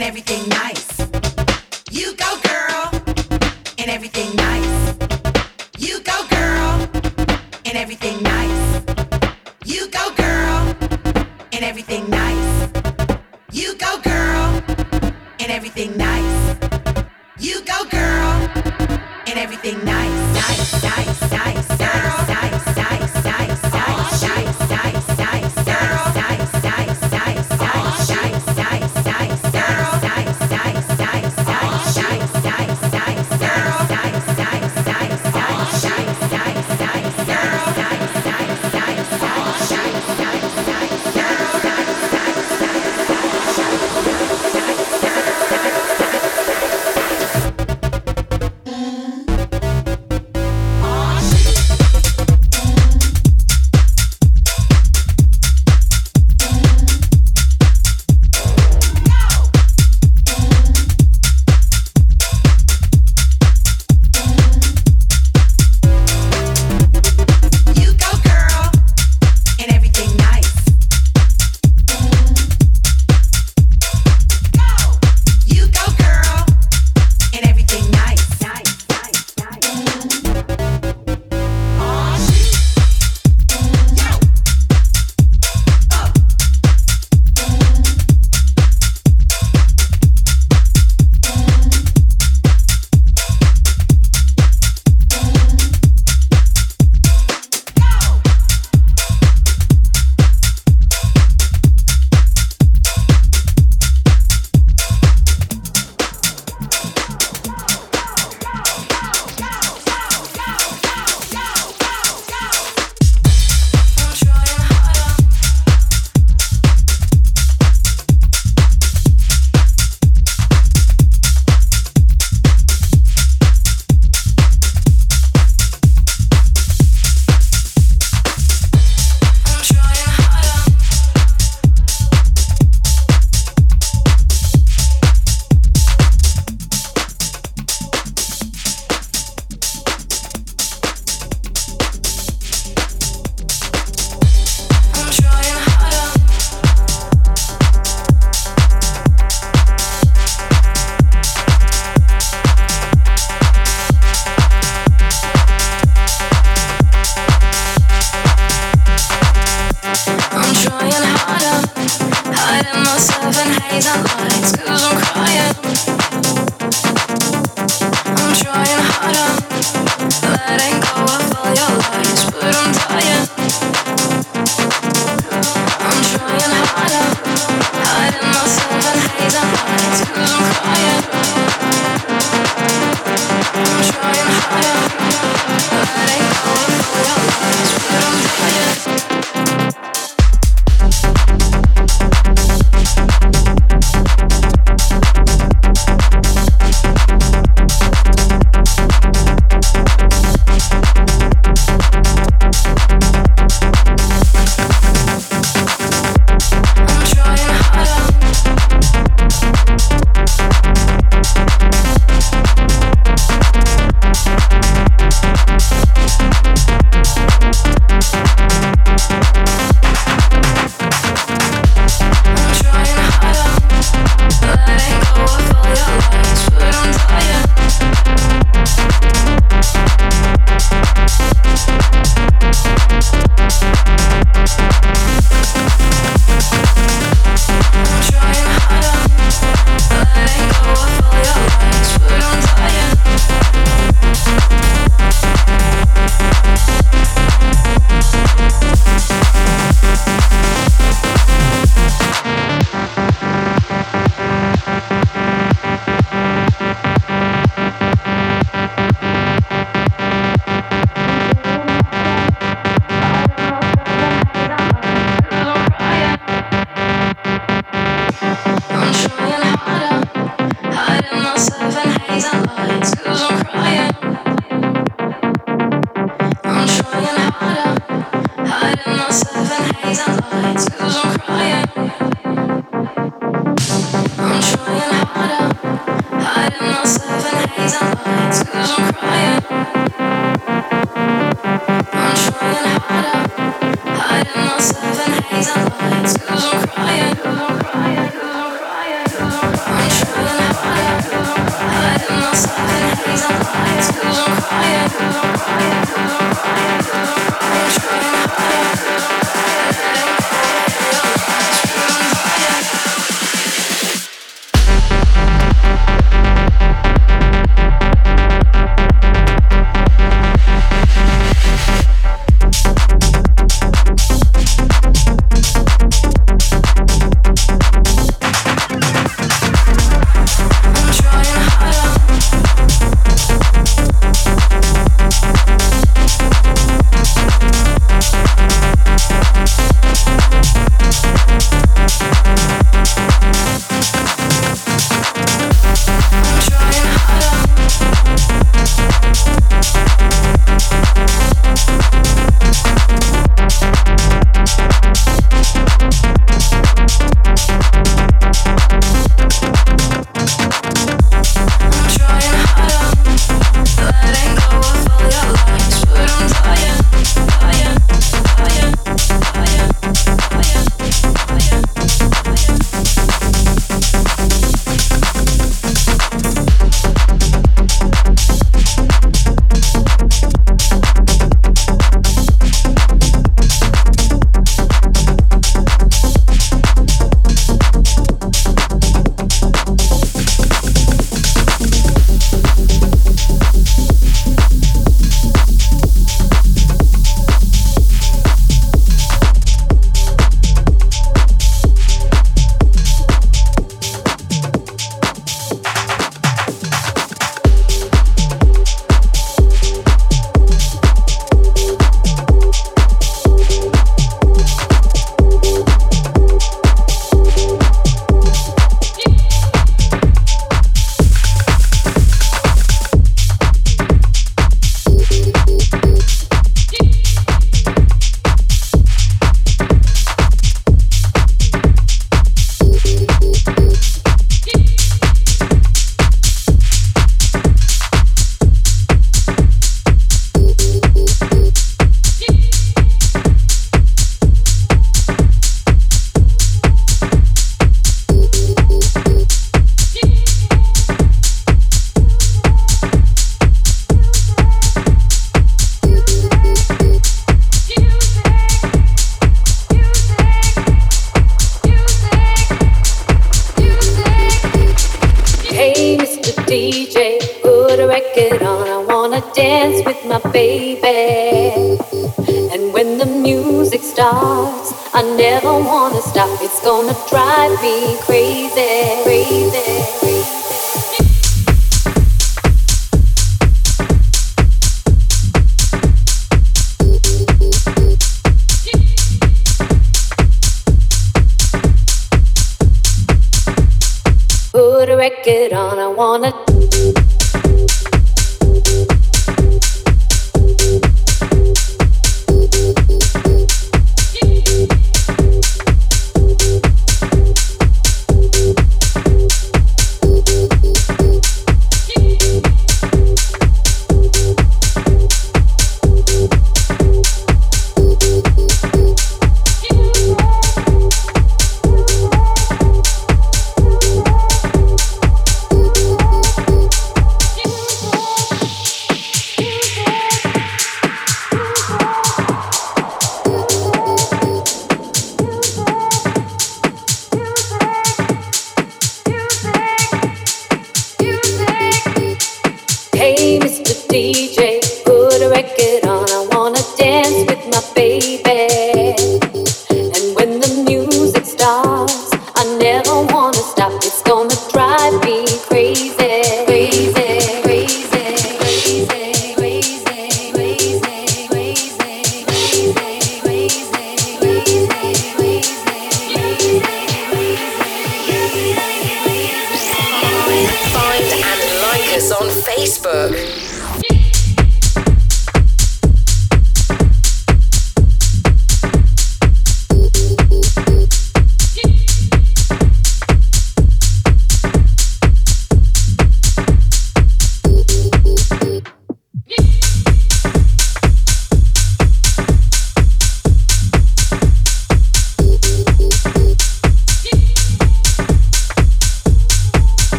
Seven haze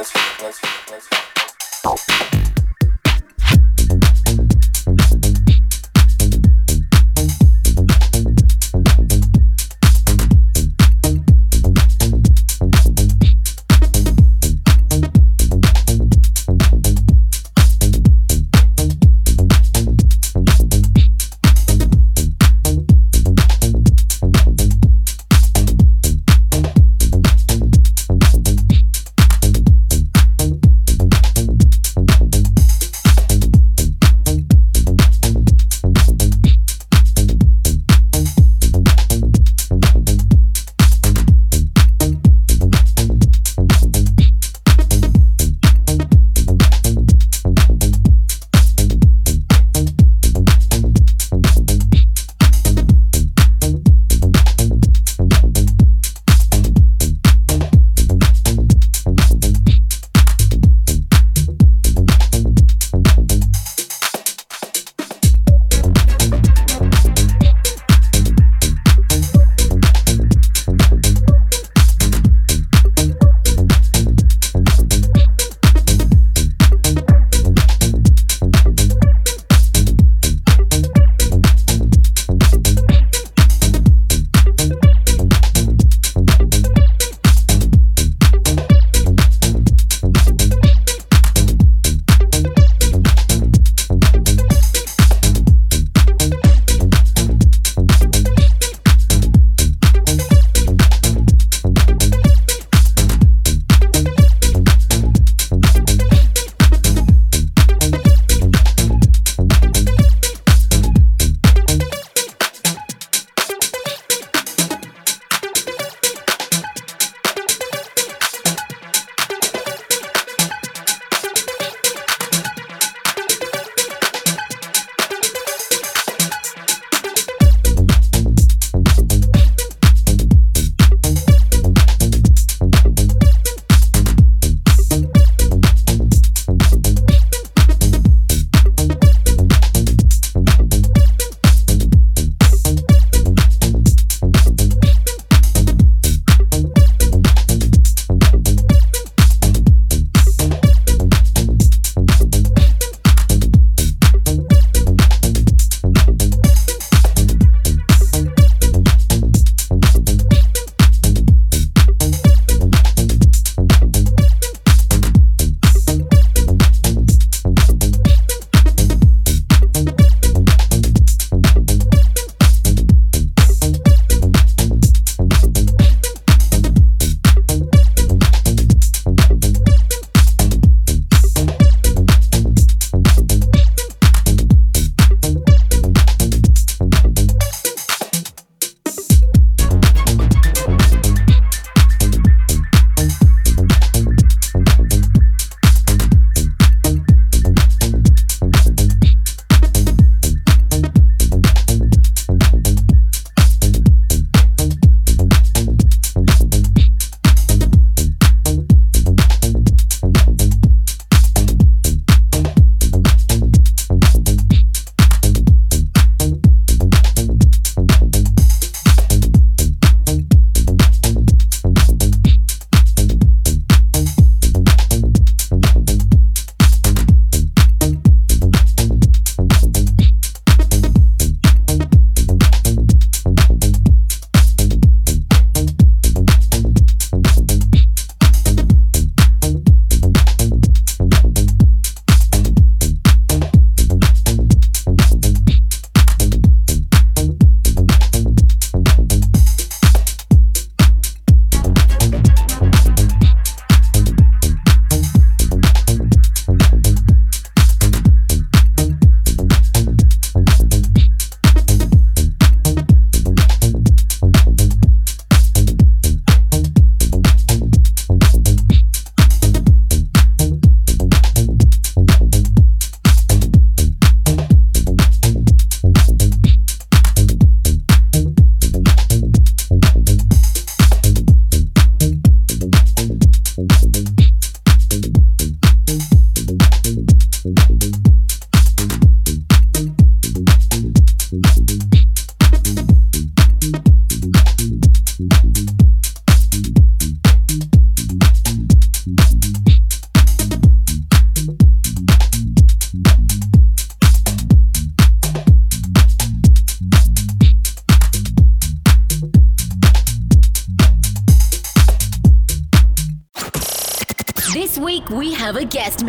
let's let's let's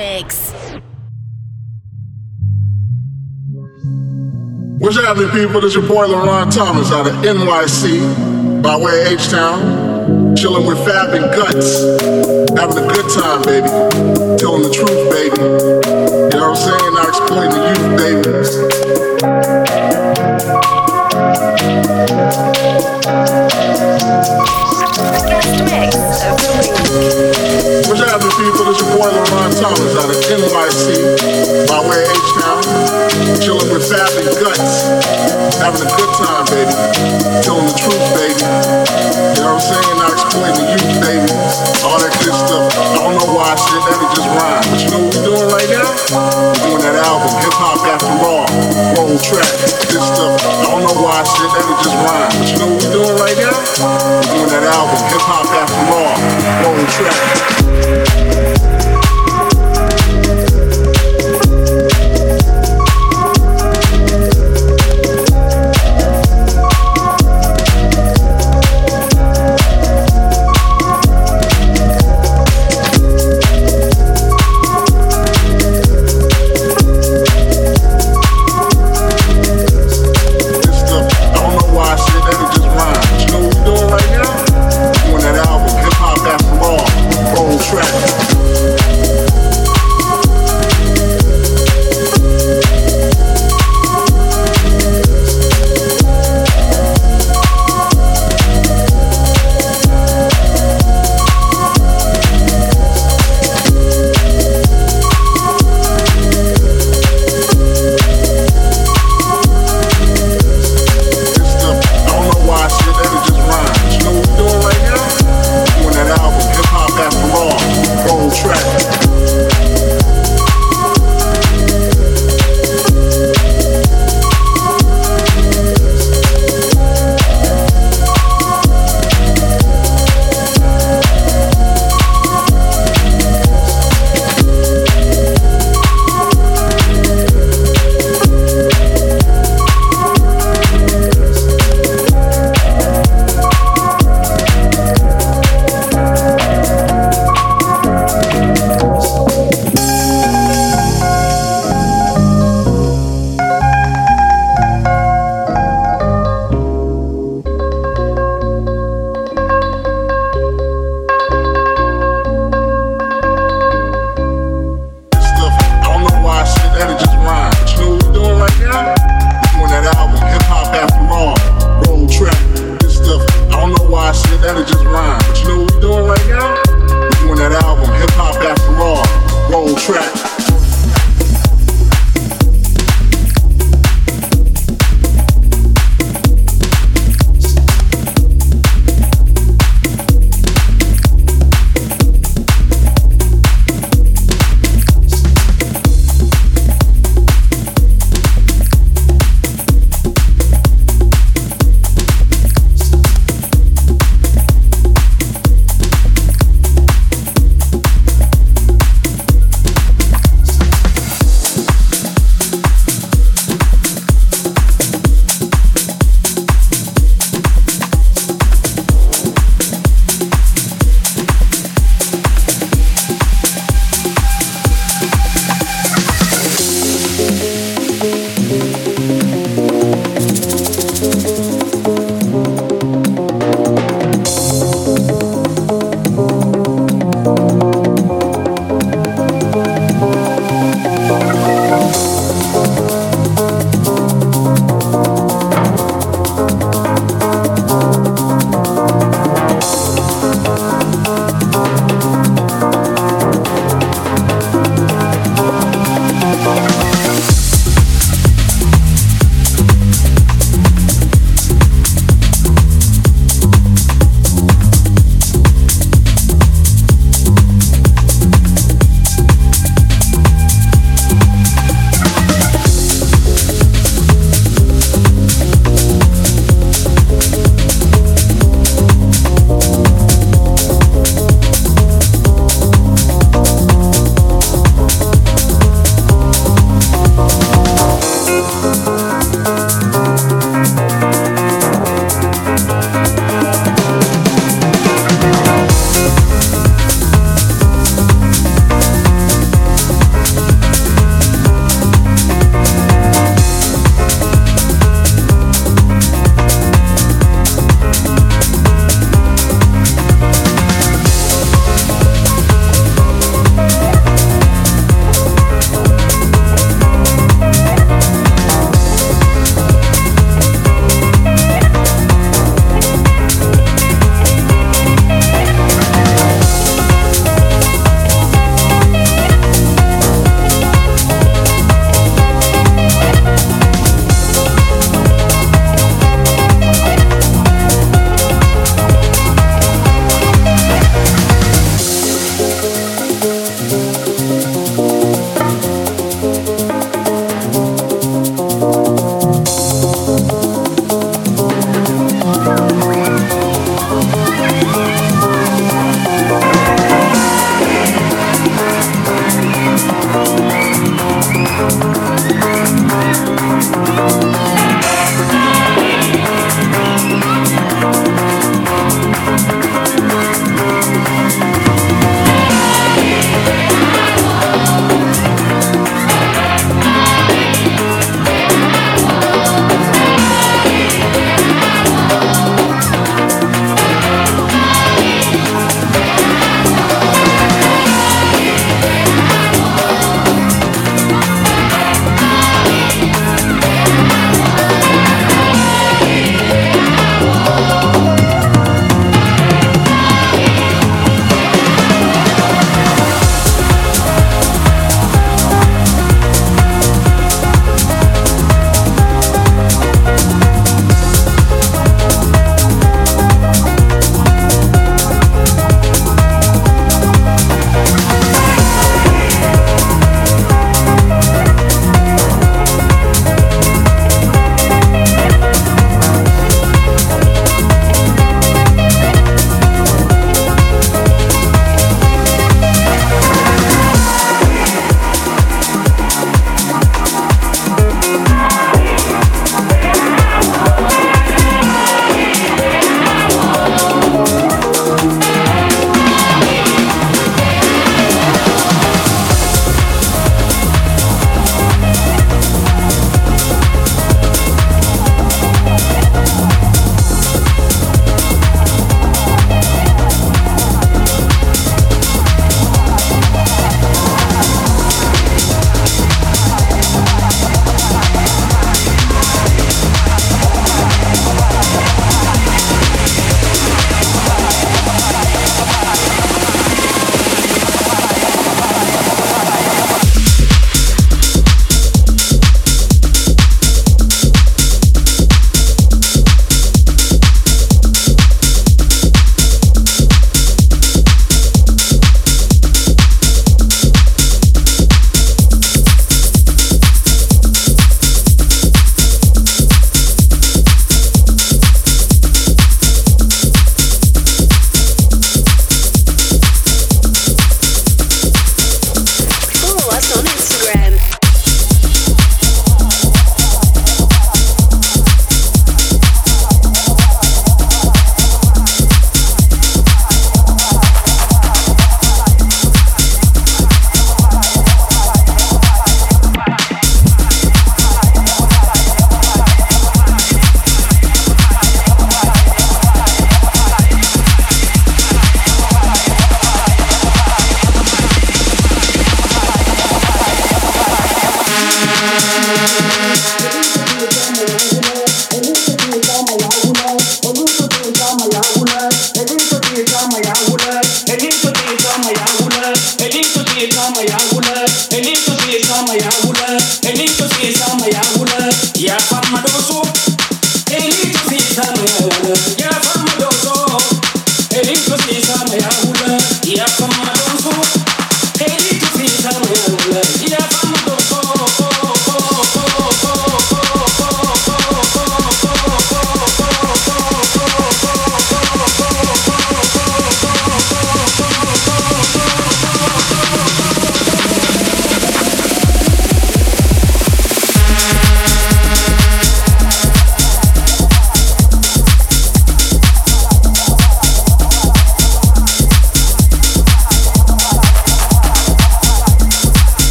mix. What's happening, people? This your boy LaRon Thomas out of NYC by way of H-Town. Chilling with Fab and Guts. Having a good time, baby. Telling the truth, baby. You know what I'm saying? Not exploiting the youth, baby. Guest mix of the week. What's happening, people? This your boy LaRon Thomas out of NYC by way of H-Town. Chilling with Fab and Guts. Having a good time, baby. Telling the truth, baby. You know what I'm saying? Not exploiting the youth, baby. All that good stuff. I don't know why I said that, it just rhymed. But you know what we're doing right now? We're doing that album, Hip Hop After All. Roll track. This stuff. I don't know why I said that, it just rhymed. But you know what we're doing right now? We're doing that album, Hip Hop After All. Roll track. This